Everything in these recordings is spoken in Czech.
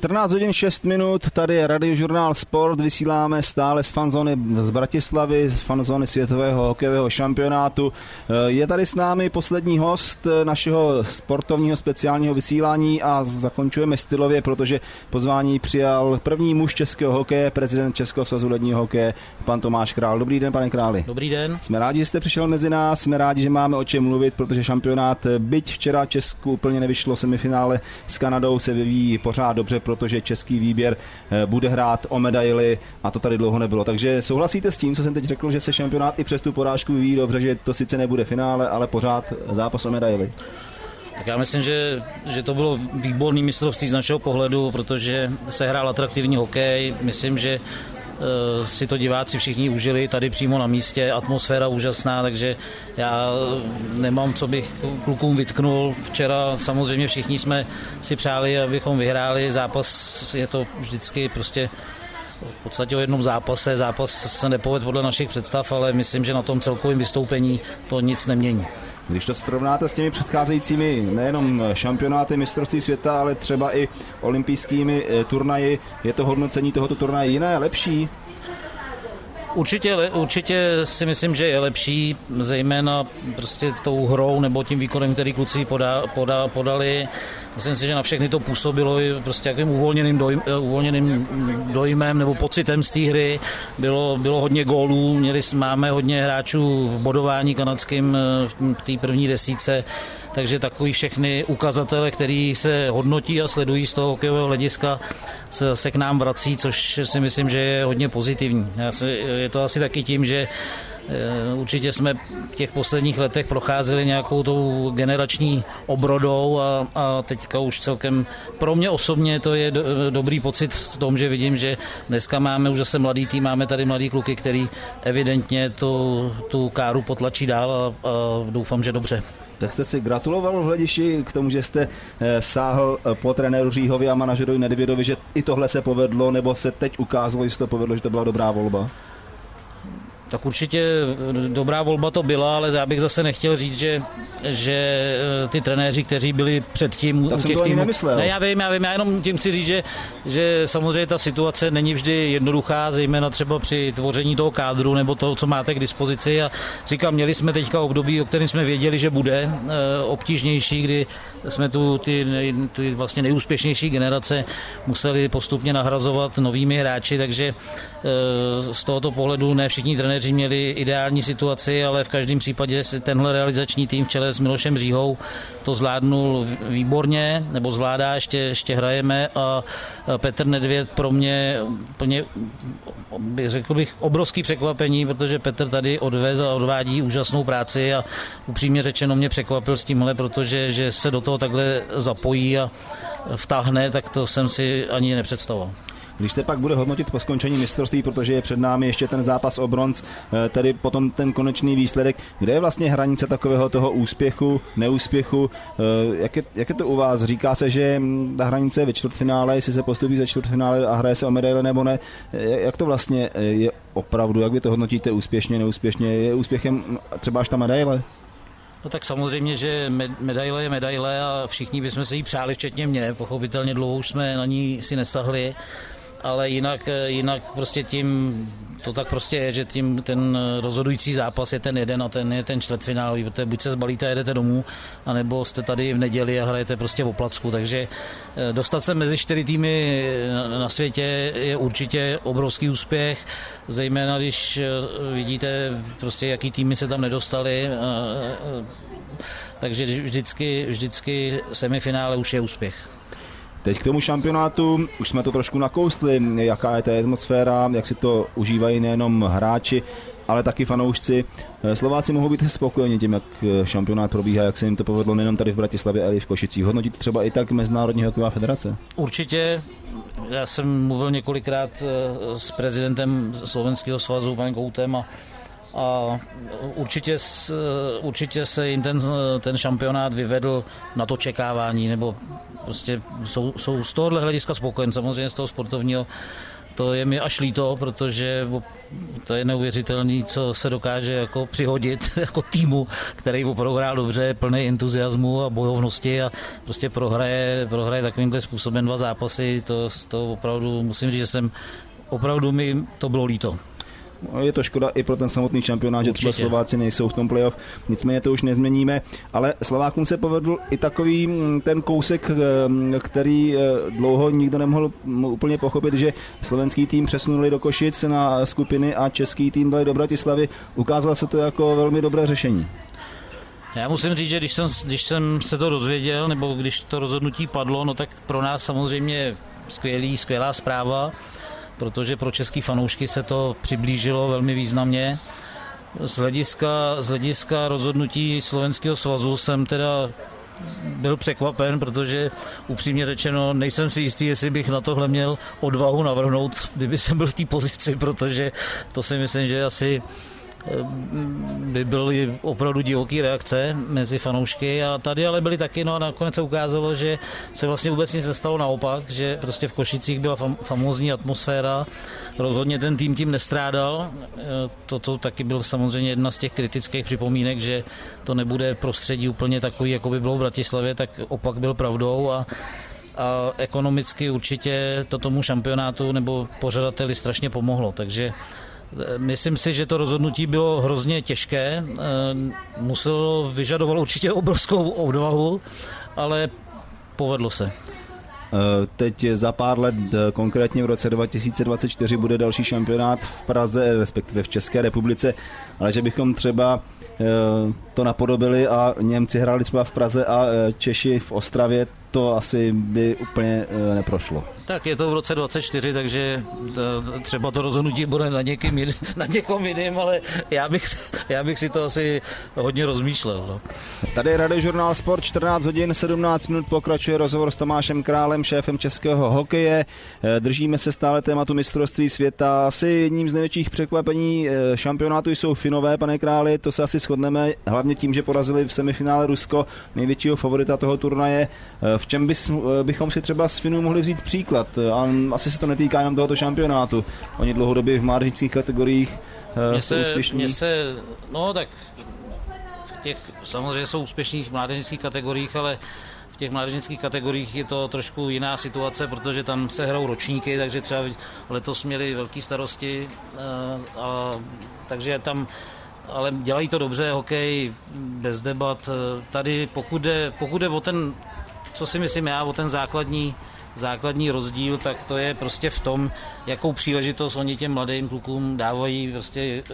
14 hodin 6 minut, tady je radiožurnál Sport, vysíláme stále z fanzóny z Bratislavy, z fanzóny světového hokejového šampionátu. Eh, je tady s námi poslední host eh, našeho sportovního speciálního vysílání a zakončujeme stylově, protože pozvání přijal první muž českého hokeje, prezident Českého svazu ledního hokeje, pan Tomáš Král. Dobrý den, pane Králi. Dobrý den. Jsme rádi, že jste přišel mezi nás, jsme rádi, že máme o čem mluvit, protože šampionát, eh, byť včera Česku úplně nevyšlo semifinále s Kanadou, se vyvíjí pořád dobře, protože český výběr eh, bude hrát o medaily a to tady dlouho nebylo. Takže souhlasíte s tím, co jsem teď řekl, že se šampionát i přes tu porážku vyvíjí dobře, že to sice nebude finále, ale pořád zápas o medaily? Tak já myslím, že, že to bylo výborný mistrovství z našeho pohledu, protože se hrál atraktivní hokej. Myslím, že si to diváci všichni užili tady přímo na místě, atmosféra úžasná, takže já nemám, co bych klukům vytknul. Včera samozřejmě všichni jsme si přáli, abychom vyhráli. Zápas je to vždycky prostě v podstatě o jednom zápase. Zápas se nepovedl podle našich představ, ale myslím, že na tom celkovém vystoupení to nic nemění. Když to srovnáte s těmi předcházejícími nejenom šampionáty mistrovství světa, ale třeba i olympijskými eh, turnaji, je to hodnocení tohoto turnaje jiné, lepší? Určitě, určitě si myslím, že je lepší, zejména prostě tou hrou nebo tím výkonem, který kluci poda, poda, podali. Myslím si, že na všechny to působilo prostě jakým uvolněným, dojm, uvolněným dojmem nebo pocitem z té hry. Bylo, bylo hodně gólů, měli, máme hodně hráčů v bodování kanadským eh, v té první desíce takže takový všechny ukazatele, který se hodnotí a sledují z toho hokejového hlediska, se, se k nám vrací, což si myslím, že je hodně pozitivní. Já se, je to asi taky tím, že eh, Určitě jsme v těch posledních letech procházeli nějakou tou generační obrodou a, a teďka už celkem pro mě osobně to je do, dobrý pocit v tom, že vidím, že dneska máme už zase mladý tým, máme tady mladý kluky, který evidentně tu, tu káru potlačí dál a, a doufám, že dobře tak jste si gratuloval v hledišti k tomu, že jste eh, sáhl eh, po trenéru Říhovi a manažerovi Nedvědovi, že i tohle se povedlo, nebo se teď ukázalo, že se to povedlo, že to byla dobrá volba? Tak určitě eh, dobrá volba to byla, ale já bych zase nechtěl říct, že, že eh, ty trenéři, kteří byli předtím tak u těch týmů... Ne, já vím, já vím, já jenom tím chci říct, že, že samozřejmě ta situace není vždy jednoduchá, zejména třeba při tvoření toho kádru nebo toho, co máte k dispozici. A říkám, měli jsme teďka období, o kterém jsme věděli, že bude eh, obtížnější, kdy jsme tu ty, ty vlastně nejúspěšnější generace museli postupně nahrazovat novými hráči, takže z tohoto pohledu ne všichni trenéři trenéři měli ideální situaci, ale v každém případě si tenhle realizační tým v čele s Milošem Říhou to zvládnul výborně, nebo zvládá, ještě, ještě hrajeme a Petr Nedvěd pro mě plně, řekl bych, obrovský překvapení, protože Petr tady odvedl a odvádí úžasnou práci a upřímně řečeno mě překvapil s tímhle, protože že se do toho takhle zapojí a vtáhne, tak to jsem si ani nepředstavoval. Když se pak bude hodnotit po skončení mistrovství, protože je před námi ještě ten zápas o bronz, eh, tedy potom ten konečný výsledek, kde je vlastně hranice takového toho úspěchu, neúspěchu, eh, jak je, jak je to u vás? Říká se, že hm, ta hranice je ve čtvrtfinále, jestli se postupí ze čtvrtfinále a hraje se o medaile nebo ne. Eh, jak to vlastně je opravdu, jak vy to hodnotíte úspěšně, neúspěšně? Je úspěchem hm, třeba až ta medaile? No tak samozřejmě, že medaile je medaile a všichni bychom se jí přáli, včetně mě. Pochopitelně dlouho už jsme na ní si nesahli ale jinak, jinak prostě tím, to tak prostě je, že tím ten rozhodující zápas je ten jeden a ten je ten čtvrtfinálový, protože buď se zbalíte a jedete domů, anebo jste tady v neděli a hrajete prostě v placku, takže eh, dostat se mezi čtyři týmy na světě je určitě obrovský úspěch, zejména když eh, vidíte prostě, jaký týmy se tam nedostali, eh, takže vždycky, vždycky semifinále už je úspěch. Teď k tomu šampionátu, už jsme to trošku nakoustli, jaká je ta atmosféra, jak si to užívají nejenom hráči, ale taky fanoušci. Slováci mohou být spokojeni tím, jak šampionát probíhá, jak se jim to povedlo nejenom tady v Bratislavě, ale i v Košicích. Hodnotit třeba i tak Mezinárodní hokejová federace? Určitě. Já jsem mluvil několikrát eh, s prezidentem Slovenského svazu, panem Koutem, a a určitě, určitě se jim ten, ten šampionát vyvedl na to čekávání, nebo prostě jsou, jsou z tohohle hlediska spokojen, samozřejmě z toho sportovního to je mi až líto, protože to je neuvěřitelný, co se dokáže jako přihodit jako týmu, který opravdu hrál dobře, plný entuziasmu a bojovnosti a prostě prohraje, prohraje takovýmhle způsobem dva zápasy, to, to opravdu musím říct, že jsem opravdu mi to bylo líto. Je to škoda i pro ten samotný šampionát, Určitě. že třeba Slováci nejsou v tom playoff, nicméně to už nezměníme, ale Slovákům se povedl i takový mm, ten kousek, mm, který eh, dlouho nikdo nemohl úplně pochopit, že slovenský tým přesunuli do Košic na skupiny a český tým dali do Bratislavy. Ukázalo se to jako velmi dobré řešení. Já musím říct, že když jsem, když jsem se to dozvěděl, nebo když to rozhodnutí padlo, no tak pro nás samozřejmě skvělý, skvělá zpráva protože pro český fanoušky se to přiblížilo velmi významně. Z hlediska, z hlediska rozhodnutí Slovenského svazu jsem teda byl překvapen, protože upřímně řečeno nejsem si jistý, jestli bych na tohle měl odvahu navrhnout, kdyby jsem byl v té pozici, protože to si myslím, že asi by byly opravdu divoký reakce mezi fanoušky a tady ale byly taky, no a nakonec se ukázalo, že se vlastně vůbec nic nestalo naopak, že prostě v Košicích byla fam- famózní atmosféra, rozhodně ten tým tím nestrádal, toto taky byl samozřejmě jedna z těch kritických připomínek, že to nebude prostředí úplně takový, jako by bylo v Bratislavě, tak opak byl pravdou a a ekonomicky určitě to tomu šampionátu nebo pořadateli strašně pomohlo, takže Myslím si, že to rozhodnutí bylo hrozně těžké, eh, muselo, vyžadovalo určitě obrovskou odvahu, ale povedlo se. Eh, teď za pár let, eh, konkrétně v roce 2024, bude další šampionát v Praze, respektive v České republice, ale že bychom třeba to napodobili a Němci hráli třeba v Praze a Češi v Ostravě, to asi by úplně eh, neprošlo. Tak je to v roce 24, takže to, třeba to rozhodnutí bude na, někým, na někom jiným, ale já bych, já bych si to asi hodně rozmýšlel. No. Tady je Radiožurnál Sport, 14 hodin 17 minut pokračuje rozhovor s Tomášem Králem, šéfem českého hokeje. Eh, držíme se stále tématu mistrovství světa. Asi jedním z největších překvapení eh, šampionátu jsou Finové, pane Králi, to se asi shodneme, hlavně tím, že porazili v semifinále Rusko, největšího favorita toho turnaje v čem bys, eh, bychom si třeba s Finů mohli vzít příklad? Eh, a asi se to netýká jenom tohoto šampionátu. Oni dlouhodobě v mládežnických kategoriích uh, jsou se, úspěšní. se, no tak v těch samozřejmě jsou úspěšní v mládežnických kategoriích, ale v těch mládežnických kategoriích je to trošku jiná situace, protože tam se hrajou ročníky, takže třeba letos měli velké starosti, uh, a, takže tam ale dělají to dobře, hokej bez debat. Tady pokud jde, pokud jde o ten co si myslím já o ten základní, základní rozdíl, tak to je prostě v tom, jakou příležitost oni těm mladým klukům dávají prostě eh,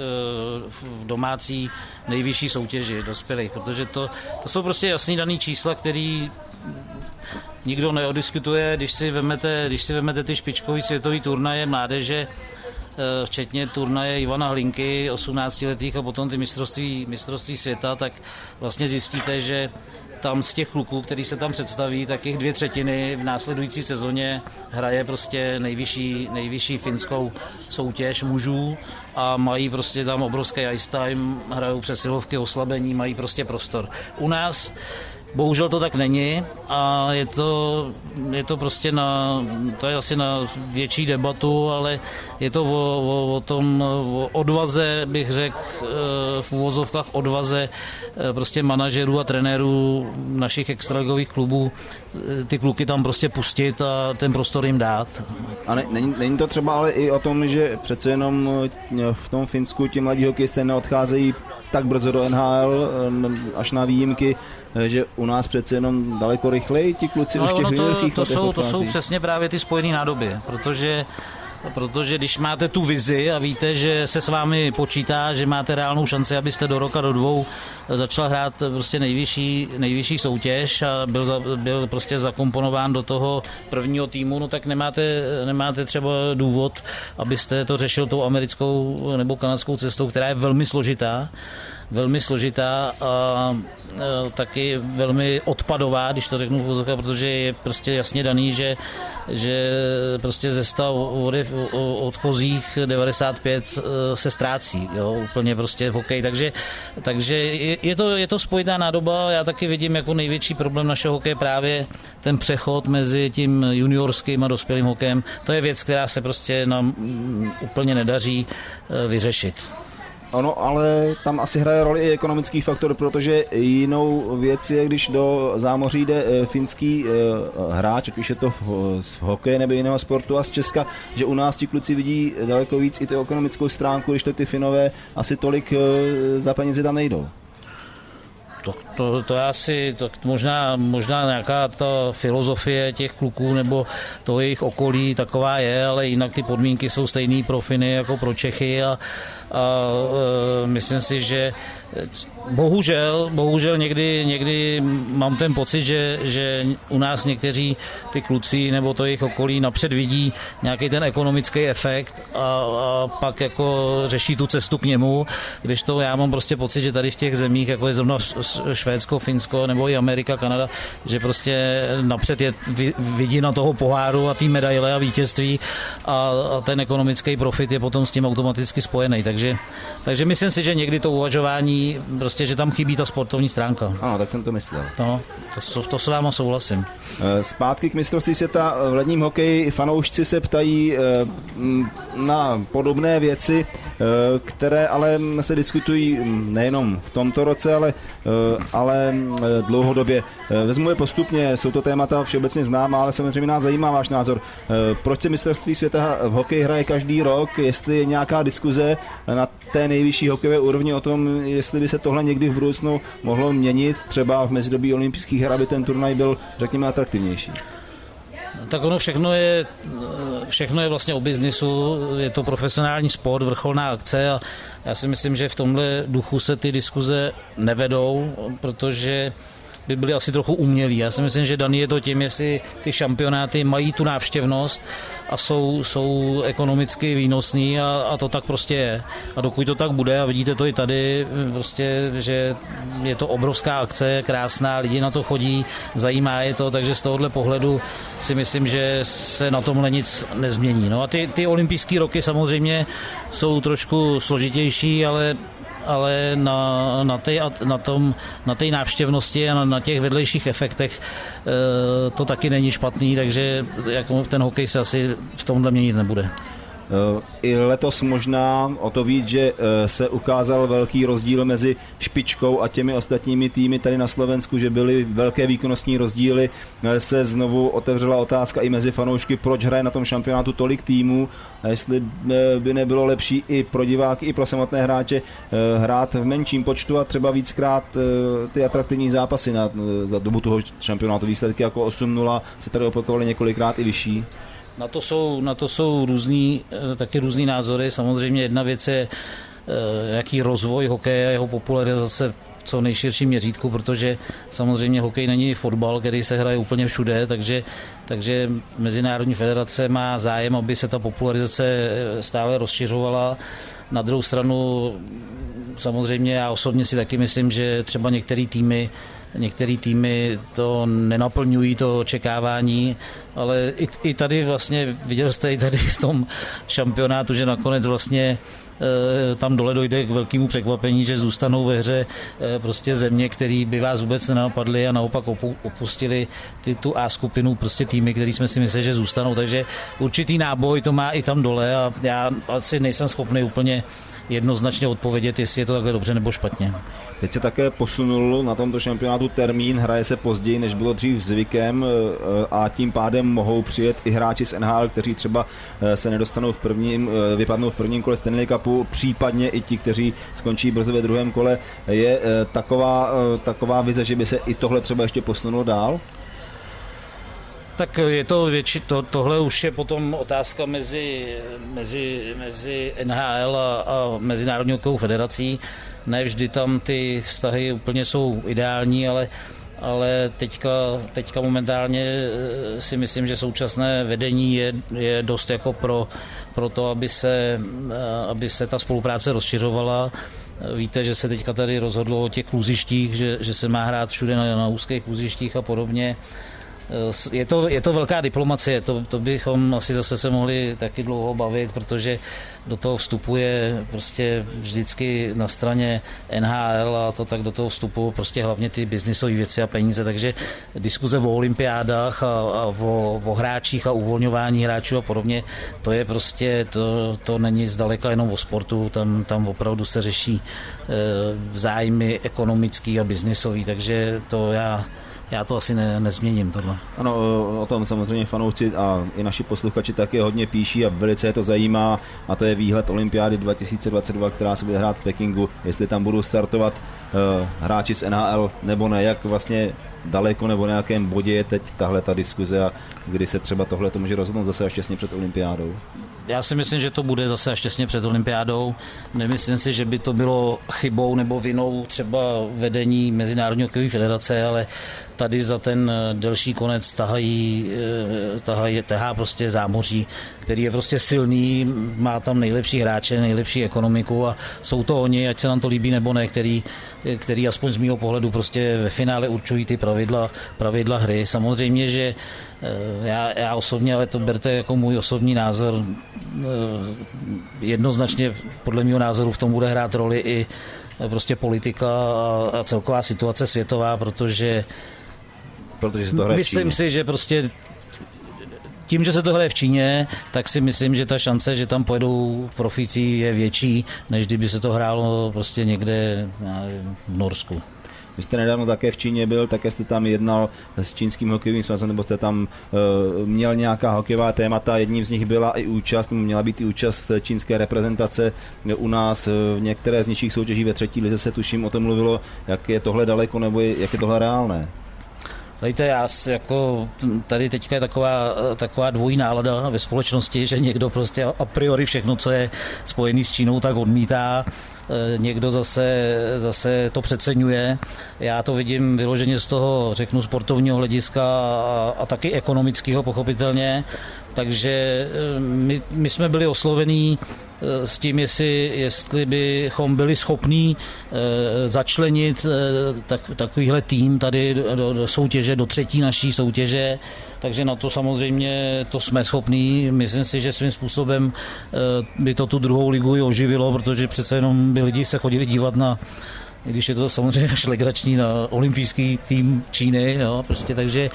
v domácí nejvyšší soutěži dospělých, protože to, to jsou prostě jasný daný čísla, který nikdo neodiskutuje, když si vemete, když si vemete ty špičkový světový turnaje mládeže, eh, včetně turnaje Ivana Hlinky, 18 letých a potom ty mistrovství, mistrovství světa, tak vlastně zjistíte, že tam z těch kluků, který se tam představí, tak jich dvě třetiny v následující sezóně hraje prostě nejvyšší, nejvyšší finskou soutěž mužů a mají prostě tam obrovský ice time, hrajou přesilovky, oslabení, mají prostě prostor. U nás Bohužel to tak není a je to, je to prostě na, to je asi na větší debatu, ale je to o, o, o tom o odvaze, bych řekl, eh, v úvozovkách odvaze eh, prostě manažerů a trenérů našich extraligových klubů eh, ty kluky tam prostě pustit a ten prostor jim dát. A ne, není, není to třeba ale i o tom, že přece jenom v tom Finsku ti mladí hokejisté neodcházejí tak brzo do NHL, až na výjimky, že u nás přece jenom daleko rychleji ti kluci no, už těch to, to, jsou, to jsou přesně právě ty spojené nádoby, protože protože když máte tu vizi a víte, že se s vámi počítá, že máte reálnou šanci, abyste do roka, do dvou začal hrát prostě nejvyšší, nejvyšší soutěž a byl, za, byl prostě zakomponován do toho prvního týmu, no tak nemáte, nemáte třeba důvod, abyste to řešil tou americkou nebo kanadskou cestou, která je velmi složitá velmi složitá a taky velmi odpadová, když to řeknu, protože je prostě jasně daný, že, že prostě ze stav vody odchozích 95 se ztrácí, jo, úplně prostě v hokej, takže, takže je, to, je to spojitá nádoba, já taky vidím jako největší problém našeho hokeje právě ten přechod mezi tím juniorským a dospělým hokejem, to je věc, která se prostě nám mm, úplně nedaří eh, vyřešit. Ono, ale tam asi hraje roli i ekonomický faktor, protože jinou věc je, když do zámoří jde eh, finský eh, hráč, ať už je to v hokeji nebo jiného sportu a z Česka, že u nás ti kluci vidí daleko víc i tu ekonomickou stránku, když to ty Finové asi tolik za peníze tam nejdou. To, to, to je asi to možná, možná nějaká ta filozofie těch kluků nebo to jejich okolí taková je, ale jinak ty podmínky jsou stejné pro Finy jako pro Čechy a, a e, myslím si, že bohužel, bohužel někdy, někdy mám ten pocit, že, že u nás někteří ty kluci nebo to jejich okolí napřed vidí nějaký ten ekonomický efekt a, a pak jako řeší tu cestu k němu, když to já mám prostě pocit, že tady v těch zemích, jako je zrovna Švédsko, Finsko nebo i Amerika, Kanada, že prostě napřed je vidina toho poháru a té medaile a vítězství a, a ten ekonomický profit je potom s tím automaticky spojený. Takže, takže myslím si, že někdy to uvažování prostě prostě, že tam chybí ta sportovní stránka. Ano, tak jsem to myslel. No, to, to s váma souhlasím. Eh, zpátky k mistrovství světa v ledním hokeji fanoušci se ptají eh, na podobné věci, eh, které ale se diskutují nejenom v tomto roce, ale, ale dlouhodobě. Vezmu je postupně, jsou to témata všeobecně známá, ale samozřejmě nás zajímá váš názor. Proč se mistrovství světa v hokeji hraje každý rok, jestli je nějaká diskuze na té nejvyšší hokejové úrovni o tom, jestli by se tohle někdy v budoucnu mohlo měnit, třeba v mezidobí olympijských her, aby ten turnaj byl, řekněme, atraktivnější? Tak ono všechno je, všechno je vlastně o biznisu, je to profesionální sport, vrcholná akce a já si myslím, že v tomhle duchu se ty diskuze nevedou, protože by byly asi trochu umělí. Já si myslím, že daný je to tím, jestli ty šampionáty mají tu návštěvnost a jsou, jsou ekonomicky výnosný a, a to tak prostě je. A dokud to tak bude a vidíte to i tady, prostě, že je to obrovská akce, krásná, lidi na to chodí, zajímá je to, takže z tohohle pohledu si myslím, že se na tomhle nic nezmění. No a ty, ty olympijské roky samozřejmě jsou trošku složitější, ale ale na, na té na tom, na té návštěvnosti a na, na těch vedlejších efektech e, to taky není špatný, takže jako ten hokej se asi v tomhle měnit nebude. I letos možná o to víc, že eh, se ukázal velký rozdíl mezi špičkou a těmi ostatními týmy tady na Slovensku, že byly velké výkonnostní rozdíly. Eh, se znovu otevřela otázka i mezi fanoušky, proč hraje na tom šampionátu tolik týmů a jestli eh, by nebylo lepší i pro diváky, i pro samotné hráče hrát v menším počtu a třeba víckrát ty atraktivní zápasy na, za dobu toho šampionátu. Výsledky jako 8-0 se tady opakovaly několikrát i vyšší. Na to jsou, na to jsou různý, eh, taky různý názory. Samozřejmě jedna věc je, eh, jaký rozvoj hokeje a jeho popularizace co nejširším měřítku, protože samozřejmě hokej není fotbal, který se hraje úplně všude, takže, takže Mezinárodní federace má zájem, aby se ta popularizace eh, stále rozšiřovala. Na druhou stranu samozřejmě já osobně si taky myslím, že třeba některé týmy Některé týmy to nenaplňují, to očekávání, ale i, i tady vlastně, viděl jste i tady v tom šampionátu, že nakonec vlastně e, tam dole dojde k velkému překvapení, že zůstanou ve hře e, prostě země, které by vás vůbec nenapadly a naopak opustili ty, tu A skupinu, prostě týmy, který jsme si mysleli, že zůstanou. Takže určitý náboj to má i tam dole a já asi nejsem schopný úplně jednoznačně odpovědět, jestli je to takhle dobře nebo špatně. Teď se také posunul na tomto šampionátu termín, hraje se později, než bylo dřív zvykem e, a tím pádem mohou přijet i hráči z NHL, kteří třeba e, se nedostanou v prvním, e, vypadnou v prvním kole Stanley Cupu, případně i ti, kteří skončí brzo ve druhém kole. Je taková, taková vize, že by se i tohle třeba ještě posunulo dál? Tak je to větši, to, tohle už je potom otázka mezi, mezi, mezi NHL a, a Mezinárodní hokejovou federací. Ne vždy tam ty vztahy úplně jsou ideální, ale ale teďka, teďka momentálně eh, si myslím, že současné vedení je, je dost jako pro, pro to, aby se, eh, aby se ta spolupráce rozšiřovala Víte, že se teďka tady rozhodlo o těch kluzištích, že, že se má hrát všude na, na úzkých kluzištích a podobně. Je to, je to velká diplomacie, to, to bychom asi zase se mohli taky dlouho bavit, protože do toho vstupuje prostě vždycky na straně NHL a to tak do toho vstupují prostě hlavně ty biznisové věci a peníze, takže diskuze o olympiádách a, a o, o hráčích a uvolňování hráčů a podobně, to je prostě, to, to není zdaleka jenom o sportu, tam, tam opravdu se řeší e, zájmy ekonomický a biznisový, takže to já já to asi ne, nezměním tohle. Ano, o tom samozřejmě fanoušci a i naši posluchači taky hodně píší a velice je to zajímá a to je výhled Olympiády 2022, která se bude hrát v Pekingu, jestli tam budou startovat uh, hráči z NHL nebo ne, jak vlastně daleko nebo na nějakém bodě je teď tahle ta diskuze a kdy se třeba tohle to může rozhodnout zase až těsně před olympiádou? Já si myslím, že to bude zase až těsně před olympiádou. Nemyslím si, že by to bylo chybou nebo vinou třeba vedení Mezinárodní hokejové federace, ale tady za ten delší konec tahají, eh, tahají, tahá prostě zámoří, který je prostě silný, má tam nejlepší hráče, nejlepší ekonomiku a jsou to oni, ať se nám to líbí nebo ne, který, který aspoň z mého pohledu prostě ve finále určují ty pravidla, pravidla hry. Samozřejmě, že eh, já, já osobně, ale to berte jako můj osobní názor, eh, jednoznačně podle mého názoru v tom bude hrát roli i prostě politika a celková situace světová, protože protože se to hraje Myslím si, že prostě tím, že se to hraje v Číně, tak si myslím, že ta šance, že tam pojedou profíci, je větší, než kdyby se to hrálo prostě někde v Norsku. Vy jste nedávno také v Číně byl, také jste tam jednal s čínským hokejovým svazem, nebo jste tam uh, měl nějaká hokejová témata, jedním z nich byla i účast, měla být i účast čínské reprezentace u nás v některé z nižších soutěží ve třetí lize se tuším o tom mluvilo, jak je tohle daleko, nebo jak je tohle reálné. Dejte, já si jako tady teďka je taková, taková dvojí nálada ve společnosti, že někdo prostě a priori všechno, co je spojený s Čínou, tak odmítá e, někdo zase, zase to přeceňuje. Já to vidím vyloženě z toho, řeknu, sportovního hlediska a, a taky ekonomického, pochopitelně. Takže e, my, my jsme byli oslovení s tím, jestli, jestli bychom byli schopní eh, začlenit eh, tak, takovýhle tým tady do, do soutěže, do třetí naší soutěže, takže na to samozřejmě to jsme schopní. Myslím si, že svým způsobem by to tu druhou ligu i oživilo, protože přece jenom by lidi se chodili dívat na i když je to samozřejmě až legrační na olympijský tým Číny, jo, prostě takže,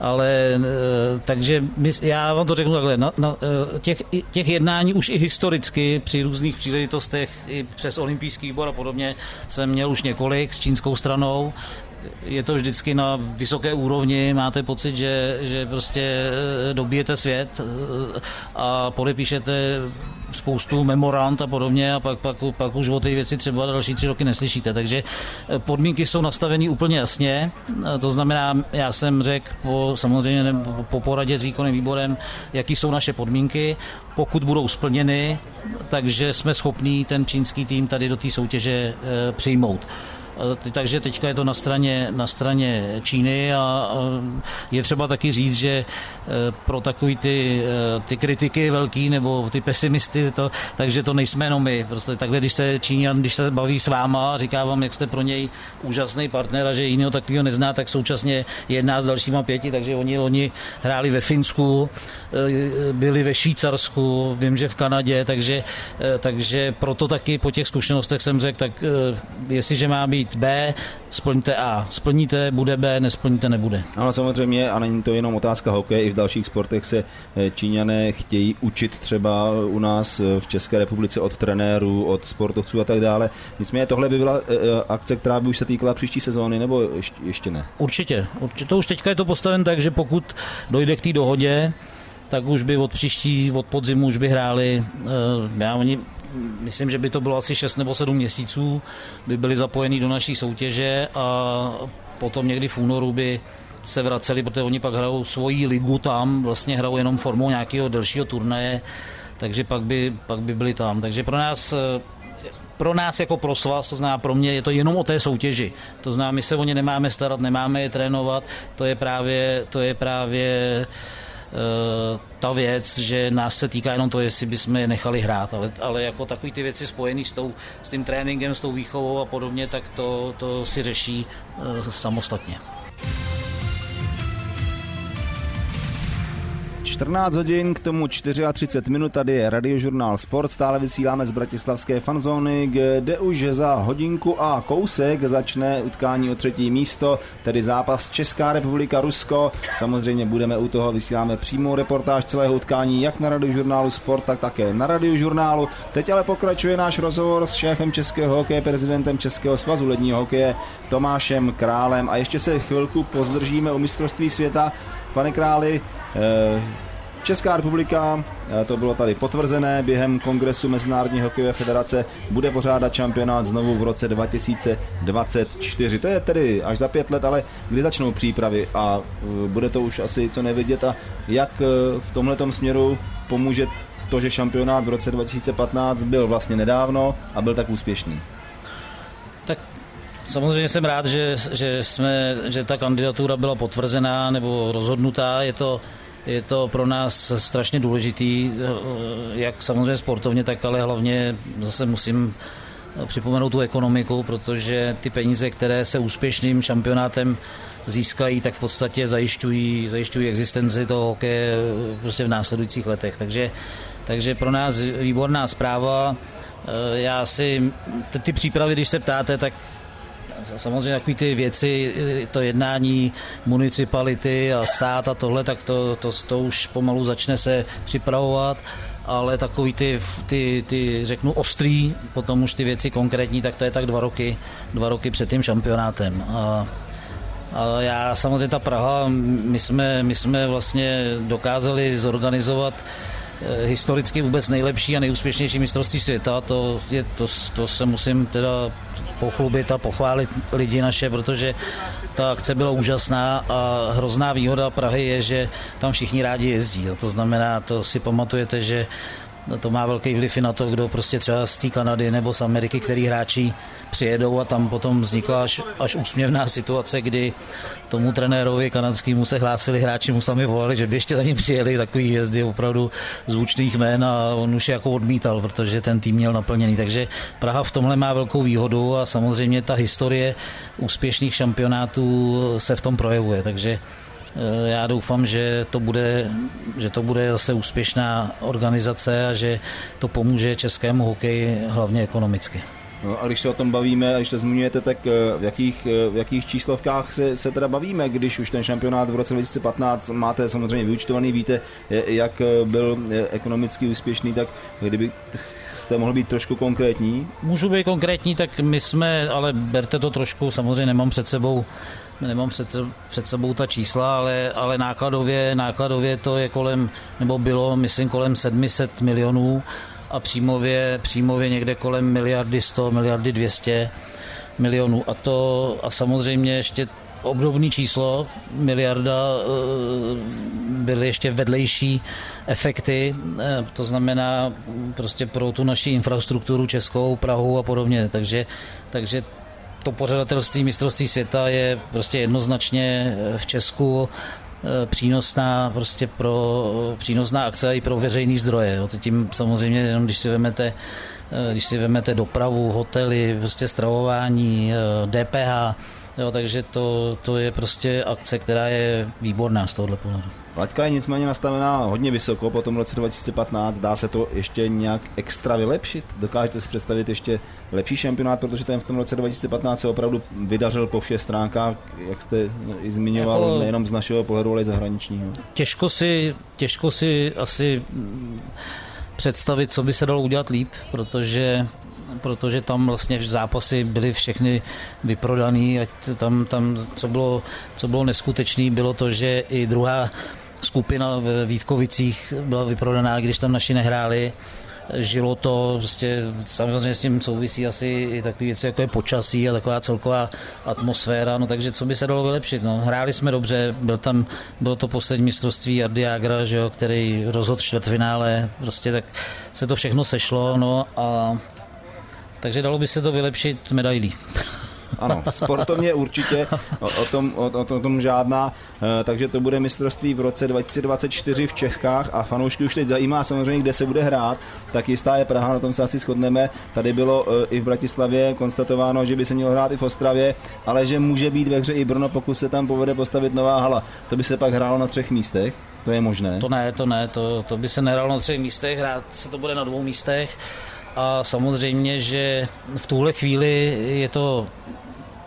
ale e, takže my, já vám to řeknu takhle, na, na, e, těch, těch jednání už i historicky při různých příležitostech i přes olympijský výbor a podobně jsem měl už několik s čínskou stranou, je to vždycky na vysoké úrovni, máte pocit, že, že prostě e, dobijete svět a podepíšete spoustu memorand a podobně a pak, pak, pak už o té věci třeba další tři roky neslyšíte. Takže eh, podmínky jsou nastaveny úplně jasně. Eh, to znamená, já jsem řekl po, samozřejmě po poradě s výkonným výborem, jaký jsou naše podmínky. Pokud budou splněny, takže jsme schopní ten čínský tým tady do té soutěže eh, přijmout. Takže teďka je to na straně, na straně Číny a je třeba taky říct, že eh, pro takový ty, eh, ty kritiky velký nebo ty pesimisty, to, takže to nejsme jenom my. Prostě takhle, když se Číňan, když se baví s váma a říká vám, jak jste pro něj úžasný partner a že jiného takového nezná, tak současně jedná s dalšíma pěti, takže oni, oni hráli ve Finsku, byli ve Švýcarsku, vím, že v Kanadě, takže, takže proto taky po těch zkušenostech jsem řekl, tak jestliže má být B, splníte A. Splníte, bude B, nesplníte, nebude. Ano, samozřejmě, a není to jenom otázka hokeje, i v dalších sportech se eh, Číňané chtějí učit třeba u nás eh, v České republice od trenérů, od sportovců a tak dále. Nicméně tohle by byla eh, akce, která by už se týkala příští sezóny, nebo ještě ne? Určitě. Určitě. To už teďka je to postaven tak, že pokud dojde k té dohodě, tak už by od příští, od podzimu už by hráli, já, oni myslím, že by to bylo asi 6 nebo 7 měsíců, by byli zapojení do naší soutěže a potom někdy v únoru by se vraceli, protože oni pak hrajou svoji ligu tam, vlastně hrajou jenom formou nějakého delšího turnaje, takže pak by, pak by byli tam. Takže pro nás pro nás jako pro svaz, to znamená pro mě, je to jenom o té soutěži. To znamená, my se o ně nemáme starat, nemáme je trénovat, to je právě, to je právě ta věc, že nás se týká jenom to, jestli bychom je nechali hrát, ale, ale jako takový ty věci spojené s, tou, s tím tréninkem, s tou výchovou a podobně, tak to, to si řeší samostatně. 14 hodin, k tomu 34 minut, tady je radiožurnál Sport, stále vysíláme z Bratislavské fanzóny, kde už za hodinku a kousek začne utkání o třetí místo, tedy zápas Česká republika Rusko. Samozřejmě budeme u toho, vysíláme přímou reportáž celého utkání jak na radiožurnálu Sport, tak také na radiožurnálu. Teď ale pokračuje náš rozhovor s šéfem českého hokeje, prezidentem Českého svazu ledního hokeje Tomášem Králem a ještě se chvilku pozdržíme o mistrovství světa. Pane Králi, eh, Česká republika, eh, to bylo tady potvrzené, během kongresu Mezinárodní hokejové federace bude pořádat šampionát znovu v roce 2024. To je tedy až za pět let, ale kdy začnou přípravy a eh, bude to už asi co nevidět a jak eh, v tomhle směru pomůže to, že šampionát v roce 2015 byl vlastně nedávno a byl tak úspěšný? Tak Samozřejmě jsem rád, že, že, jsme, že ta kandidatura byla potvrzená nebo rozhodnutá. Je to, je to pro nás strašně důležitý, eh, jak samozřejmě sportovně, tak ale hlavně zase musím připomenout tu ekonomiku, protože ty peníze, které se úspěšným šampionátem získají, tak v podstatě zajišťují, zajišťují existenci toho hokeje eh, prostě v následujících letech. Takže, takže pro nás výborná zpráva. Eh, já si ty přípravy, když se ptáte, tak samozřejmě takové ty věci, to jednání municipality a stát a tohle, tak to, to, to už pomalu začne se připravovat ale takový ty, ty, ty, řeknu, ostrý, potom už ty věci konkrétní, tak to je tak dva roky, dva roky před tím šampionátem. A, a já samozřejmě ta Praha, my jsme, my jsme vlastně dokázali zorganizovat eh, historicky vůbec nejlepší a nejúspěšnější mistrovství světa, to, je, to, to se musím teda pochlubit a pochválit lidi naše, protože ta akce byla úžasná a hrozná výhoda Prahy je, že tam všichni rádi jezdí. To znamená, to si pamatujete, že to má velký vliv i na to, kdo prostě třeba z té Kanady nebo z Ameriky, který hráči přijedou a tam potom vznikla až, až úsměvná situace, kdy tomu trenérovi kanadskému se hlásili hráči, mu sami volali, že by ještě za ním přijeli takový jezdy opravdu zvučných jmén a on už je jako odmítal, protože ten tým měl naplněný. Takže Praha v tomhle má velkou výhodu a samozřejmě ta historie úspěšných šampionátů se v tom projevuje. Takže eh, já doufám, že to bude, že to bude zase úspěšná organizace a že to pomůže českému hokeji hlavně ekonomicky. No a když se o tom bavíme, a když to zmiňujete, tak eh, v jakých, eh, v jakých číslovkách se, se teda bavíme, když už ten šampionát v roce 2015 máte samozřejmě vyučtovaný, víte, jak eh, byl ekonomicky úspěšný, tak kdyby jste mohl být trošku konkrétní? Můžu být konkrétní, tak my jsme, ale berte to trošku, samozřejmě nemám před sebou nemám před, před sebou ta čísla, ale, ale nákladově, nákladově to je kolem, nebo bylo, myslím, kolem 700 milionů a příjmově, příjmově někde kolem miliardy 100, miliardy 200 milionů. A to a samozřejmě ještě obdobný číslo, miliarda, eh, byly ještě vedlejší efekty, eh, to znamená prostě pro tu naši infrastrukturu Českou, Prahu a podobně. Takže, takže to pořadatelství mistrovství světa je prostě jednoznačně v Česku Eh, přínosná prostě pro přínosná akce i pro veřejný zdroje. Jo. Tím samozřejmě jenom když si vemete eh, když si vemete dopravu, hotely, prostě stravování, DPH, eh, Jo, takže to, to je prostě akce, která je výborná z tohohle pohledu. Laťka je nicméně nastavená hodně vysoko po tom roce 2015. Dá se to ještě nějak extra vylepšit? Dokážete si představit ještě lepší šampionát, protože ten v tom roce 2015 se opravdu vydařil po všech stránkách, jak jste i zmiňoval, jako, nejenom z našeho pohledu, ale i zahraničního. Těžko si, těžko si asi představit, co by se dalo udělat líp, protože protože tam vlastně zápasy byly všechny vyprodaný a tam, tam co, bylo, co bylo neskutečné, bylo to, že i druhá skupina v Vítkovicích byla vyprodaná, když tam naši nehráli žilo to, prostě samozřejmě s tím souvisí asi i takové věci, jako je počasí a taková celková atmosféra, no takže co by se dalo vylepšit, no. Hráli jsme dobře, byl tam, bylo to poslední mistrovství Jardy Agra, že jo, který rozhodl čtvrtfinále, prostě tak se to všechno sešlo, no a takže dalo by se to vylepšit medailí. Ano, sportovně určitě, o, o, tom, o, o, tom žádná, e, takže to bude mistrovství v roce 2024 v Čechách a fanoušky už teď zajímá samozřejmě, kde se bude hrát, tak jistá je Praha, na tom se asi shodneme. Tady bylo e, i v Bratislavě konstatováno, že by se mělo hrát i v Ostravě, ale že může být ve hře i Brno, pokud se tam povede postavit nová hala. To by se pak hrálo na třech místech. To je možné? To ne, to ne, to, to by se nehrálo na třech místech, hrát se to bude na dvou místech a samozřejmě, že v tuhle chvíli je to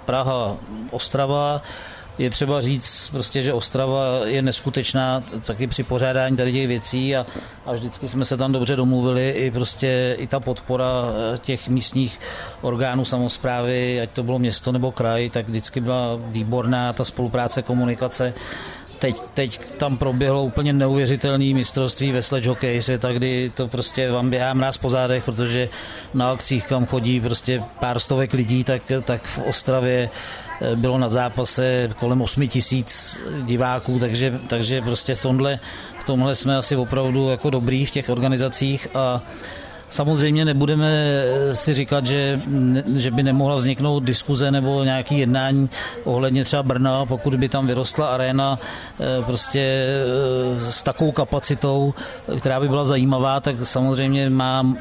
Praha, Ostrava, je třeba říct prostě, že Ostrava je neskutečná taky při pořádání tady těch věcí a, a vždycky jsme se tam dobře domluvili. I prostě i ta podpora eh, těch místních orgánů samozprávy, ať to bylo město nebo kraj, tak vždycky byla výborná ta spolupráce, komunikace Teď, teď tam proběhlo úplně neuvěřitelný mistrovství ve sledge hockey světa, kdy to prostě vám běhá mráz po zádech, protože na akcích, kam chodí prostě pár stovek lidí, tak, tak v Ostravě eh, bylo na zápase kolem 8 tisíc diváků, takže, takže prostě v tomhle, v tomhle jsme asi opravdu jako dobrý v těch organizacích a Samozřejmě nebudeme eh, si říkat, že, že by nemohla vzniknout diskuze nebo nějaký jednání ohledně třeba Brna, pokud by tam vyrostla arena eh, prostě eh, s takovou kapacitou, která by byla zajímavá, tak samozřejmě má,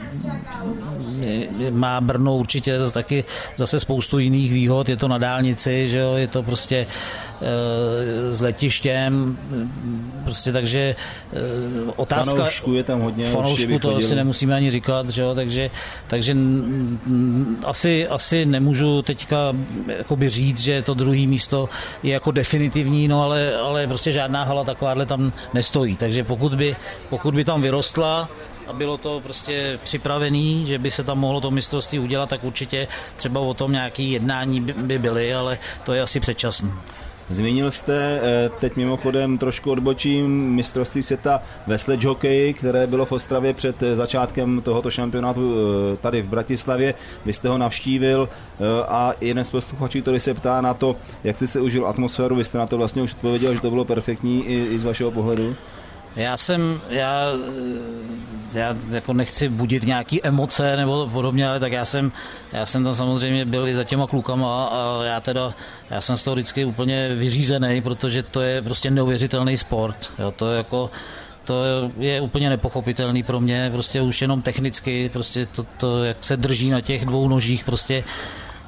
má Brno určitě taky zase spoustu jiných výhod. Je to na dálnici, že jo? je to prostě s letištěm, prostě takže eh, otázka... Fanoušku je tam hodně. Fanoušku to asi nemusíme ani říkat, že jo, takže, takže asi, asi nemůžu teďka jakoby říct, že to druhé místo je jako definitivní, no ale, ale prostě žádná hala takováhle tam nestojí, takže pokud by, pokud by tam vyrostla, a bylo to prostě připravený, že by se tam mohlo to mistrovství udělat, tak určitě třeba o tom nějaký jednání by, by byly, ale to je asi předčasné. Zmínil jste eh, teď mimochodem trošku odbočím mistrovství světa ve sledge hokeji, které bylo v Ostravě před eh, začátkem tohoto šampionátu eh, tady v Bratislavě. Vy jste ho navštívil a jeden z posluchačů, který se ptá na to, jak jste se užil atmosféru, vy jste na to vlastně už odpověděl, že to bylo perfektní i, i z vašeho pohledu. Já jsem, já, já jako nechci budit nějaký emoce nebo podobně, ale tak já jsem, já jsem tam samozřejmě byl i za těma klukama a já teda, já jsem z toho vždycky úplně vyřízený, protože to je prostě neuvěřitelný sport. Jo, to je jako, to je úplně nepochopitelný pro mě, prostě už jenom technicky, prostě to, to jak se drží na těch dvou nožích, prostě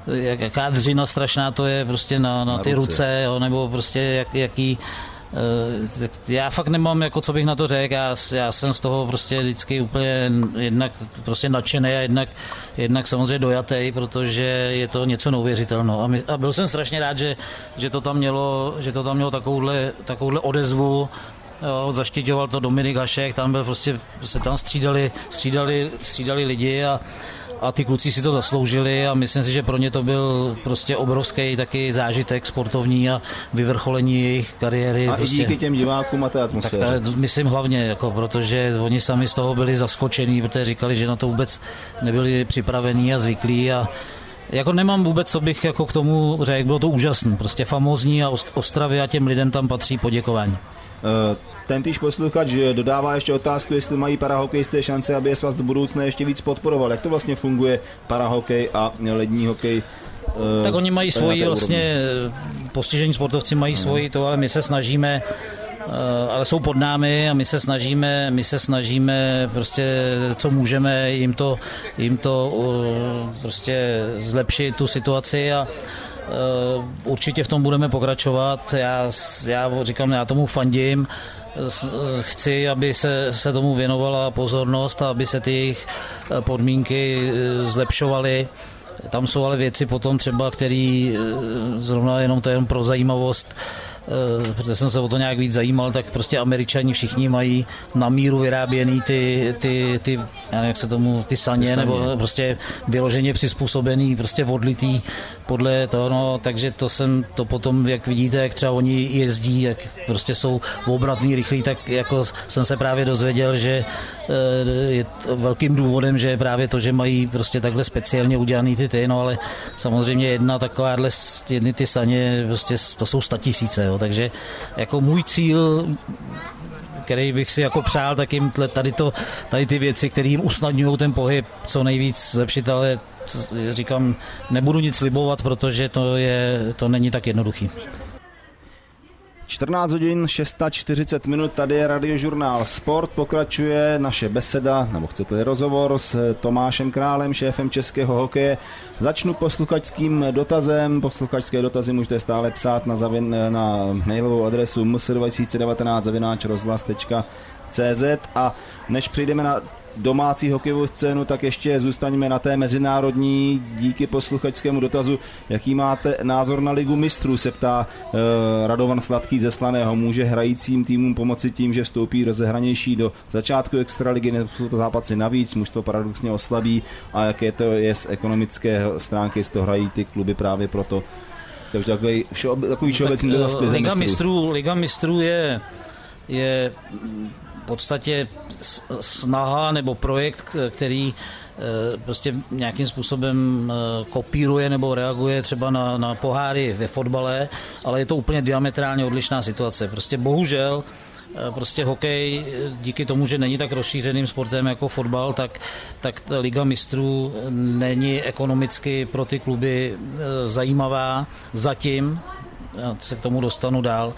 jak, jaká dřina strašná to je prostě na, na, na ty ruce, ruce jo, nebo prostě jak, jaký já fakt nemám, jako co bych na to řekl, já, já jsem z toho prostě vždycky úplně jednak prostě nadšený a jednak, jednak samozřejmě dojatý, protože je to něco neuvěřitelného. A, my, a byl jsem strašně rád, že, že, to tam mělo, že to tam mělo takovouhle, takovouhle odezvu, Jo, zaštiťoval to Dominik Hašek, tam byl prostě, se tam střídali, střídali, střídali lidi a, a ty kluci si to zasloužili a myslím si, že pro ně to byl prostě obrovský taky zážitek sportovní a vyvrcholení jejich kariéry. A prostě. i díky těm divákům a té atmosféře. Tak ta, myslím hlavně, jako, protože oni sami z toho byli zaskočení, protože říkali, že na to vůbec nebyli připravení a zvyklí a jako nemám vůbec, co bych jako k tomu řekl, bylo to úžasné, prostě famózní a Ostravě a těm lidem tam patří poděkování. Uh, ten týž posluchač dodává ještě otázku, jestli mají parahokejisté šance, aby je svaz do budoucna ještě víc podporoval. Jak to vlastně funguje parahokej a lední hokej? Uh, tak oni mají svoji vlastně, postižení sportovci mají uh. svoji to, ale my se snažíme ale jsou pod námi a my se snažíme, my se snažíme prostě, co můžeme jim to, jim to prostě zlepšit tu situaci a Eh, určitě v tom budeme pokračovat. Já, já říkám, já tomu fandím. Chci, aby se, se tomu věnovala pozornost a aby se ty jejich eh, podmínky eh, zlepšovaly. Tam jsou ale věci potom třeba, které zrovna jenom to je jenom pro zajímavost, Eh, protože jsem se o to nějak víc zajímal, tak prostě američani všichni mají na míru vyráběný ty, ty, ty já nevím, jak se tomu, ty saně, ty saně. nebo prostě vyloženě přizpůsobený, prostě odlitý podle toho, no, takže to jsem, to potom, jak vidíte, jak třeba oni jezdí, jak prostě jsou obratný, rychlí, tak jako jsem se právě dozvěděl, že eh, je velkým důvodem, že je právě to, že mají prostě takhle speciálně udělaný ty ty, no ale samozřejmě jedna takováhle, jedny ty saně, prostě to jsou statisíce, jo, takže jako můj cíl který bych si jako přál, tak jim tady, to, tady ty věci, které jim usnadňují ten pohyb, co nejvíc zlepšit, ale říkám, nebudu nic slibovat, protože to, je, to není tak jednoduchý. 14 hodin 640 minut, tady je radiožurnál Sport, pokračuje naše beseda, nebo chcete rozhovor s Tomášem Králem, šéfem českého hokeje. Začnu posluchačským dotazem, posluchačské dotazy můžete stále psát na, zavin, na mailovou adresu ms2019 rozhlas.cz a než přijdeme na domácí hokejovou scénu, tak ještě zůstaňme na té mezinárodní díky posluchačskému dotazu. Jaký máte názor na ligu mistrů, se ptá uh, Radovan Sladký ze Slaného. Může hrajícím týmům pomoci tím, že vstoupí rozehranější do začátku extraligy, nebo jsou to zápasy navíc, mužstvo paradoxně oslabí a jaké to je z ekonomické stránky, z toho hrají ty kluby právě proto. Takže takový, všeob, takový všeobecný tak, dotaz Liga mistrů, Liga mistrů je, je podstatě snaha nebo projekt, který eh, prostě nějakým způsobem eh, kopíruje nebo reaguje třeba na, na poháry ve fotbale, ale je to úplně diametrálně odlišná situace. Prostě bohužel eh, prostě hokej díky tomu, že není tak rozšířeným sportem jako fotbal, tak, tak ta Liga mistrů není ekonomicky pro ty kluby zajímavá zatím, já se k tomu dostanu dál,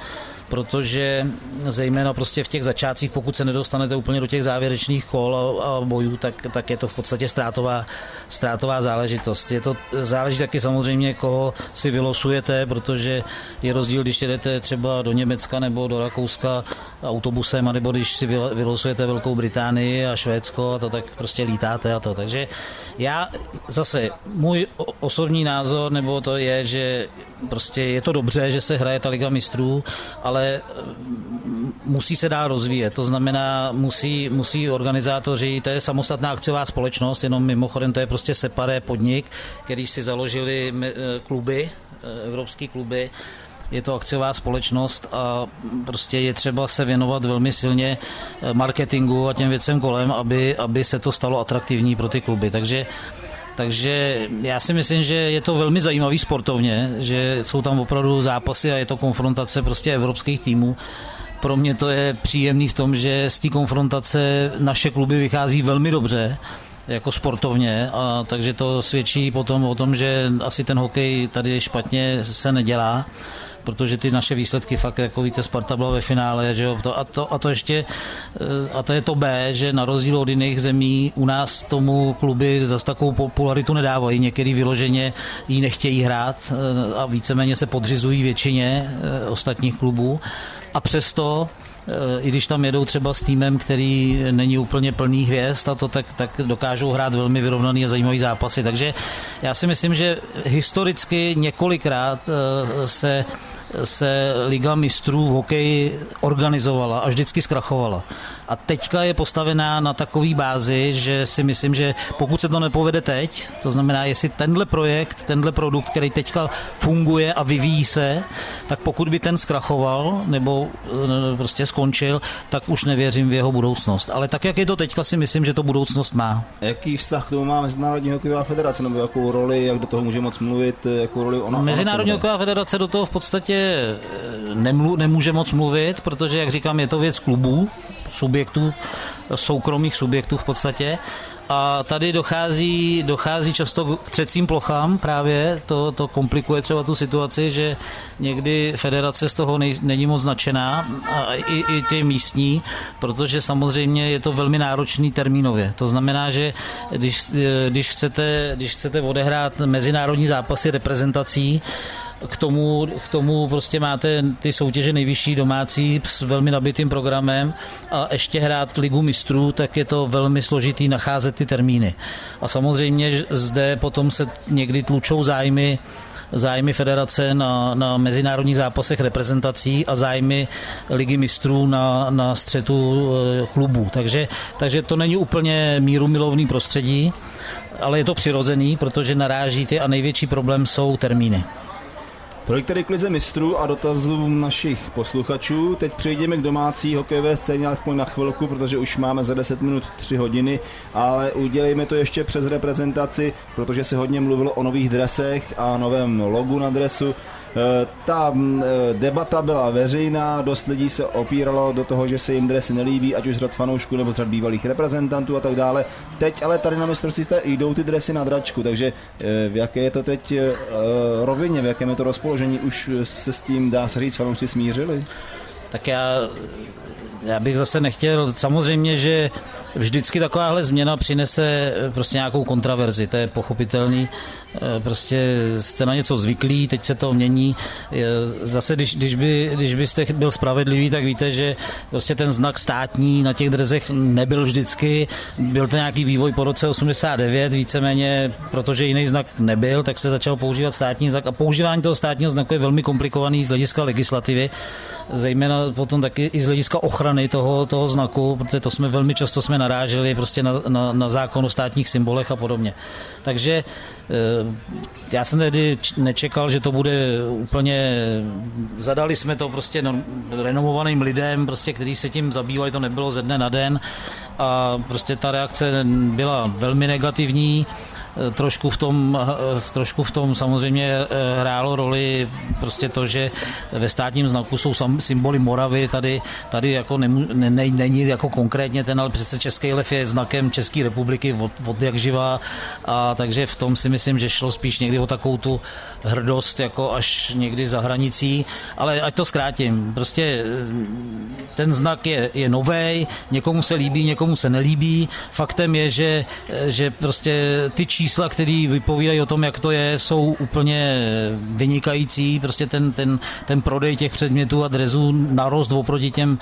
protože zejména prostě v těch začátcích, pokud se nedostanete úplně do těch závěrečných kol a, a bojů, tak, tak je to v podstatě ztrátová, ztrátová záležitost. Je to záleží taky samozřejmě, koho si vylosujete, protože je rozdíl, když jedete třeba do Německa nebo do Rakouska autobusem, nebo když si vylosujete Velkou Británii a Švédsko, a to tak prostě lítáte a to. Takže já zase, můj osobní názor, nebo to je, že prostě je to dobře, že se hraje ta Liga mistrů, ale mm, musí se dál rozvíjet. To znamená, musí, musí organizátoři, to je samostatná akciová společnost, jenom mimochodem to je prostě separé podnik, který si založili eh, kluby, eh, evropský kluby, je to akciová společnost a prostě je třeba se věnovat velmi silně eh, marketingu a těm věcem kolem, aby, aby se to stalo atraktivní pro ty kluby. Takže takže já si myslím, že je to velmi zajímavý sportovně, že jsou tam opravdu zápasy a je to konfrontace prostě evropských týmů. Pro mě to je příjemný v tom, že z té konfrontace naše kluby vychází velmi dobře jako sportovně, a takže to svědčí potom o tom, že asi ten hokej tady špatně se nedělá protože ty naše výsledky fakt, jako víte, Sparta byla ve finále, že jo, to, a, to, a to ještě, eh, a to je to B, že na rozdíl od jiných zemí u nás tomu kluby zase takovou popularitu nedávají, některý vyloženě ji nechtějí hrát eh, a víceméně se podřizují většině eh, ostatních klubů a přesto i když tam jedou třeba s týmem, který není úplně plný hvězd a to, tak, tak dokážou hrát velmi vyrovnaný a zajímavý zápasy. Takže já si myslím, že historicky několikrát se se Liga mistrů v hokeji organizovala a vždycky zkrachovala. A teďka je postavená na takový bázi, že si myslím, že pokud se to nepovede teď, to znamená, jestli tenhle projekt, tenhle produkt, který teďka funguje a vyvíjí se, tak pokud by ten zkrachoval nebo e, prostě skončil, tak už nevěřím v jeho budoucnost. Ale tak, jak je to teďka, si myslím, že to budoucnost má. Jaký vztah k tomu má Mezinárodní hokejová federace, nebo jakou roli, jak do toho může moc mluvit, jakou roli ona? Mezinárodní hokejová federace do toho v podstatě e, nemlu, nemůže moc mluvit, protože, jak říkám, je to věc klubů, subjektů, soukromých subjektů v podstatě. A tady dochází, dochází často k třecím plochám právě, to, to komplikuje třeba tu situaci, že někdy federace z toho nej, není moc značená, a i, i ty místní, protože samozřejmě je to velmi náročný termínově. To znamená, že když, když, chcete, když chcete odehrát mezinárodní zápasy reprezentací, k tomu, k tomu prostě máte ty soutěže nejvyšší domácí s velmi nabitým programem a ještě hrát ligu mistrů, tak je to velmi složitý nacházet ty termíny. A samozřejmě zde potom se někdy tlučou zájmy zájmy federace na, na mezinárodních zápasech reprezentací a zájmy ligy mistrů na, na střetu e, klubů. Takže, takže to není úplně míru milovný prostředí, ale je to přirozený, protože narážíte a největší problém jsou termíny. Tolik tedy k lize mistrů a dotazům našich posluchačů. Teď přejdeme k domácí hokejové scéně alespoň na chvilku, protože už máme za 10 minut 3 hodiny, ale udělejme to ještě přes reprezentaci, protože se hodně mluvilo o nových dresech a novém logu na dresu. Ta debata byla veřejná, dost lidí se opíralo do toho, že se jim dresy nelíbí, ať už z řad fanoušků nebo z řad bývalých reprezentantů a tak dále. Teď ale tady na mistrovství jdou ty dresy na dračku, takže v jaké je to teď rovině, v jakém je to rozpoložení, už se s tím dá se říct, fanoušci smířili? Tak já já bych zase nechtěl, samozřejmě, že vždycky takováhle změna přinese eh, prostě nějakou kontraverzi, to je pochopitelný. Eh, prostě jste na něco zvyklí, teď se to mění. Zase, když, když, by, když byste byl spravedlivý, tak víte, že prostě ten znak státní na těch drezech nebyl vždycky. Byl to nějaký vývoj po roce 89, víceméně, protože jiný znak nebyl, tak se začal používat státní znak. A používání toho státního znaku je velmi komplikovaný z hlediska legislativy zejména potom taky i z hlediska ochrany toho, toho znaku, protože to jsme velmi často jsme naráželi prostě na, na, na zákon o státních symbolech a podobně. Takže eh, já jsem tedy nečekal, že to bude úplně, zadali jsme to prostě renomovaným lidem, prostě, kteří se tím zabývali, to nebylo ze dne na den a prostě ta reakce byla velmi negativní trošku v tom, trošku v tom samozřejmě eh, hrálo roli prostě to, že ve státním znaku jsou symboly Moravy, tady, tady jako ne, ne, není jako konkrétně ten, ale přece Český lev je znakem České republiky od, od jak živá a takže v tom si myslím, že šlo spíš někdy o takovou tu hrdost jako až někdy za hranicí, ale ať to zkrátím, prostě eh, ten znak je, je nový, někomu se líbí, někomu se nelíbí. Faktem je, že, eh, že prostě ty či čísla, které vypovídají o tom, jak to je, jsou úplně vynikající. Prostě ten, ten, ten prodej těch předmětů a drezů narost oproti těm,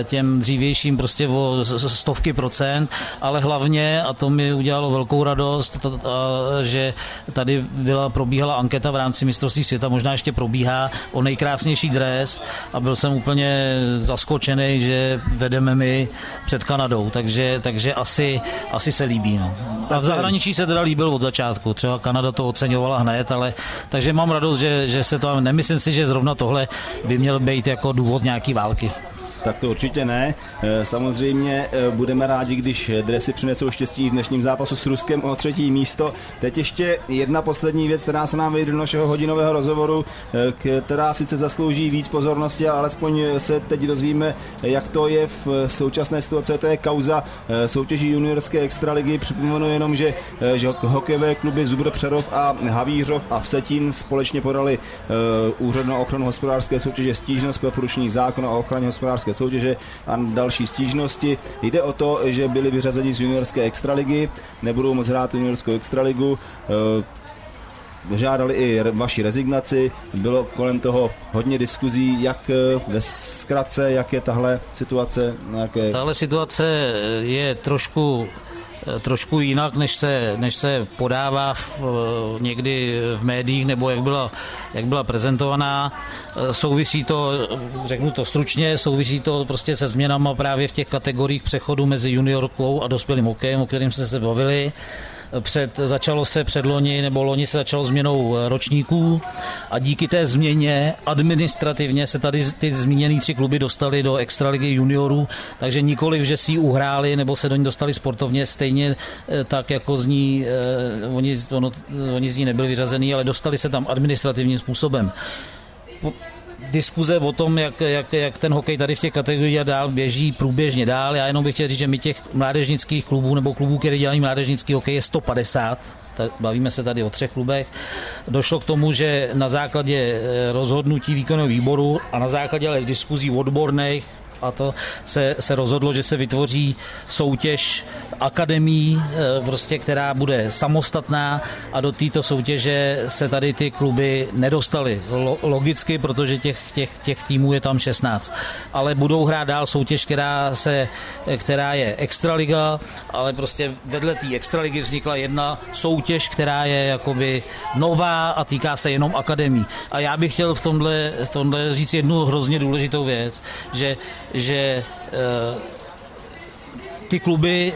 eh, těm dřívějším prostě o stovky procent, ale hlavně, a to mi udělalo velkou radost, to, a, že tady byla, probíhala anketa v rámci mistrovství světa, možná ještě probíhá o nejkrásnější dres a byl jsem úplně zaskočený, že vedeme my před Kanadou, takže, takže asi, asi se líbí. No. A v zahraničí se teda líbí byl od začátku. Třeba Kanada to oceňovala hned, ale takže mám radost, že, že se to, nemyslím si, že zrovna tohle by měl být jako důvod nějaký války. Tak to určitě ne. Eh, samozřejmě eh, budeme rádi, když dresy přinesou štěstí v dnešním zápasu s Ruskem o třetí místo. Teď ještě jedna poslední věc, která se nám vejde do našeho hodinového rozhovoru, eh, která sice zaslouží víc pozornosti, ale alespoň se teď dozvíme, jak to je v současné situaci. To je kauza soutěží juniorské extraligy. Připomenu jenom, že, že hokejové kluby Zubr Přerov a Havířov a Vsetín společně podali úřad na ochranu hospodářské soutěže stížnost pro porušení zákona o ochraně hospodářské soutěže a další stížnosti. Jde o to, že byli vyřazeni z juniorské extraligy, nebudou moc hrát juniorskou extraligu, eh, žádali i vaši rezignaci, bylo kolem toho hodně diskuzí, jak eh, ve zkratce, jak je tahle situace? Jaké... Tahle situace je trošku trošku jinak, než se, než se podává v, někdy v médiích nebo jak byla, jak byla prezentovaná. Souvisí to, řeknu to stručně, souvisí to prostě se změnama právě v těch kategoriích přechodu mezi juniorkou a dospělým hokejem, o kterým jsme se bavili před, začalo se před loni, nebo loni se začalo změnou eh, ročníků. A díky té změně administrativně se tady ty zmíněné tři kluby dostali do extraligy juniorů, takže nikoliv, že si ji uhráli nebo se do ní dostali sportovně stejně eh, tak, jako z ní, eh, oni, ono, oni z ní nebyli vyřazený, ale dostali se tam administrativním způsobem diskuze o tom, jak, jak, jak ten hokej tady v těch kategoriích dál běží průběžně dál. Já jenom bych chtěl říct, že my těch mládežnických klubů nebo klubů, které dělají mládežnický hokej, je 150. Bavíme se tady o třech klubech. Došlo k tomu, že na základě eh, rozhodnutí výkonného výboru a na základě ale diskuzí odborných a to se, se rozhodlo, že se vytvoří soutěž akademí, eh, prostě, která bude samostatná a do této soutěže se tady ty kluby nedostaly. Logicky, protože těch, těch, těch týmů je tam 16. Ale budou hrát dál soutěž, která, se, která je extraliga, ale prostě vedle té extraligy vznikla jedna soutěž, která je jakoby nová a týká se jenom akademí. A já bych chtěl v tomhle, v tomhle říct jednu hrozně důležitou věc, že, že uh, ty kluby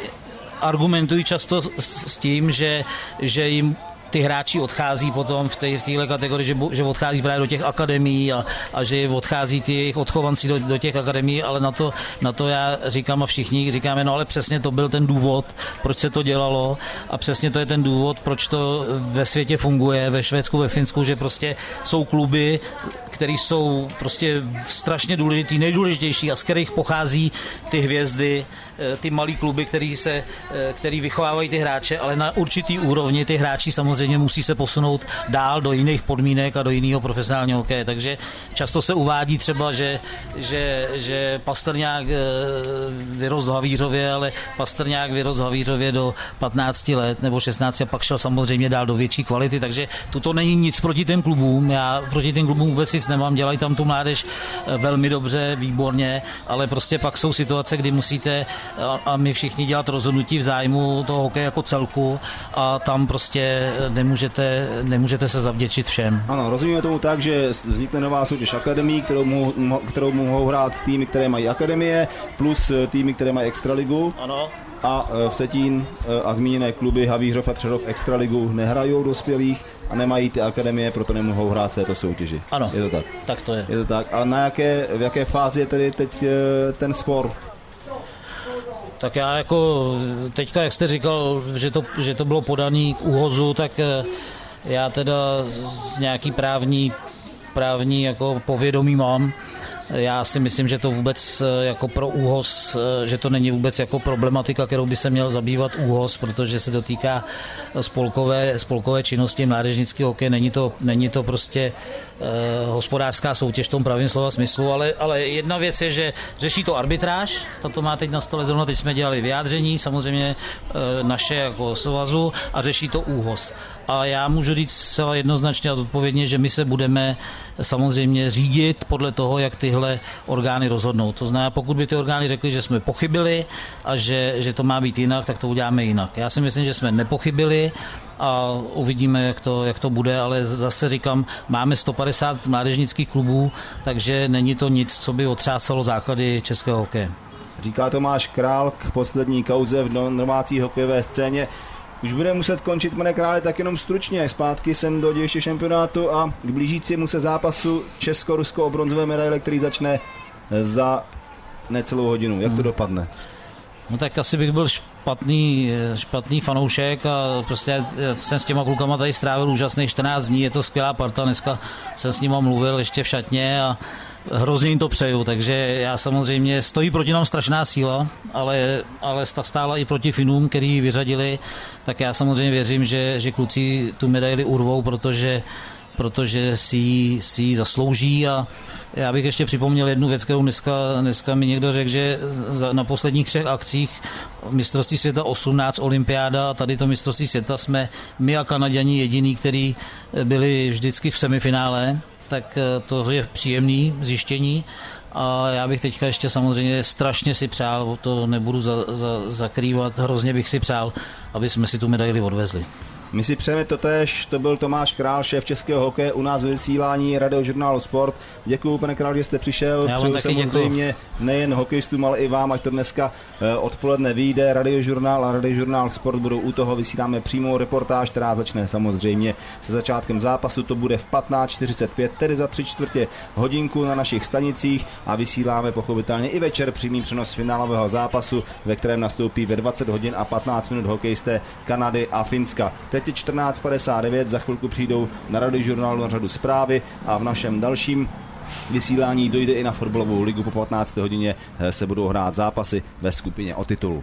argumentují často s tím, že, že jim ty hráči odchází potom v té v téhle kategorii, že, že odchází právě do těch akademií a, a že odchází ty jejich odchovanci do, do těch akademií, ale na to, na to já říkám a všichni říkáme, no ale přesně to byl ten důvod, proč se to dělalo a přesně to je ten důvod, proč to ve světě funguje, ve Švédsku, ve Finsku, že prostě jsou kluby, které jsou prostě strašně důležitý, nejdůležitější a z kterých pochází ty hvězdy, eh, ty malý kluby, který, se, eh, který vychovávají ty hráče, ale na určitý úrovni ty hráči samozřejmě musí se posunout dál do jiných podmínek a do jiného profesionálního hokeje. Takže často se uvádí třeba, že, že, že Pastrňák eh, vyrost Havířově, ale Pastrňák vyrost Havířově do 15 let nebo 16 a pak šel samozřejmě dál do větší kvality, takže tuto není nic proti těm klubům. Já proti těm klubům vůbec nic nemám, dělají tam tu mládež eh, velmi dobře, výborně, ale prostě pak jsou situace, kdy musíte a my všichni dělat rozhodnutí v zájmu toho hokeje jako celku a tam prostě nemůžete, nemůžete se zavděčit všem. Ano, rozumíme tomu tak, že vznikne nová soutěž akademii, kterou, mohou, kterou mohou hrát týmy, které mají akademie, plus eh, týmy, které mají extraligu. Ano a e, v Setín e, a zmíněné kluby Havířov a Přerov Extraligu nehrajou dospělých a nemají ty akademie, proto nemohou hrát v této soutěži. Ano, je to tak. Tak to je. Je to tak. A na jaké, v jaké fázi je tedy teď ten spor? Tak já jako teďka, jak jste říkal, že to, že to bylo podaný k úhozu, tak já teda nějaký právní, právní jako povědomí mám já si myslím, že to vůbec eh, jako pro úhoz, eh, že to není vůbec jako problematika, kterou by se měl zabývat úhoz, protože se dotýká spolkové, spolkové činnosti mládežnického hokej. Není to, není to prostě eh, hospodářská soutěž v tom pravém slova smyslu, ale, ale jedna věc je, že řeší to arbitráž, tato má teď na stole zrovna, teď jsme dělali vyjádření, samozřejmě eh, naše jako svazu a řeší to úhoz. A já můžu říct zcela jednoznačně a odpovědně, že my se budeme samozřejmě řídit podle toho, jak tyhle orgány rozhodnou. To znamená, pokud by ty orgány řekly, že jsme pochybili a že, že to má být jinak, tak to uděláme jinak. Já si myslím, že jsme nepochybili a uvidíme, jak to, jak to bude, ale zase říkám, máme 150 mládežnických klubů, takže není to nic, co by otřásalo základy českého hokeje. Říká Tomáš Král k poslední kauze v domácí hokejové scéně. Už bude muset končit, pane králi, tak jenom stručně. Zpátky jsem do ještě šampionátu a k blížícímu se zápasu Česko-Rusko o bronzové medaile, který začne za necelou hodinu. Jak to hmm. dopadne? No tak asi bych byl špatný, špatný fanoušek a prostě jsem s těma klukama tady strávil úžasných 14 dní, je to skvělá parta, dneska jsem s nima mluvil ještě v šatně a hrozně jim to přeju, takže já samozřejmě stojí proti nám strašná síla, ale, ale stála i proti Finům, který vyřadili, tak já samozřejmě věřím, že, že kluci tu medaili urvou, protože protože si, si ji zaslouží. A já bych ještě připomněl jednu věc, kterou dneska, dneska mi někdo řekl, že na posledních třech akcích mistrovství světa 18, olympiáda a tady to mistrovství světa jsme my a Kanaděni jediný, který byli vždycky v semifinále, tak eh, to je příjemný zjištění. A já bych teďka ještě samozřejmě strašně si přál, to nebudu za, za, zakrývat, hrozně bych si přál, aby jsme si tu medaili odvezli. My si přejeme to tež, to byl Tomáš Král, šéf českého hokeje u nás v vysílání radiožurnálu Sport. Děkuji, pane Král, že jste přišel. Já Přeju samozřejmě děkuju. nejen hokejistům, ale i vám, ať to dneska eh, odpoledne vyjde. Radiožurnál a radiožurnál Sport budou u toho, vysíláme přímou reportáž, která začne samozřejmě se začátkem zápasu. To bude v 15.45, tedy za tři čtvrtě hodinku na našich stanicích a vysíláme pochopitelně i večer přímý přenos finálového zápasu, ve kterém nastoupí ve 20 hodin a 15 minut hokejisté Kanady a Finska. Teď Teď je 14.59, za chvilku přijdou na rady žurnálu na řadu zprávy a v našem dalším vysílání dojde i na fotbalovou ligu po 15. hodině se budou hrát zápasy ve skupině o titul.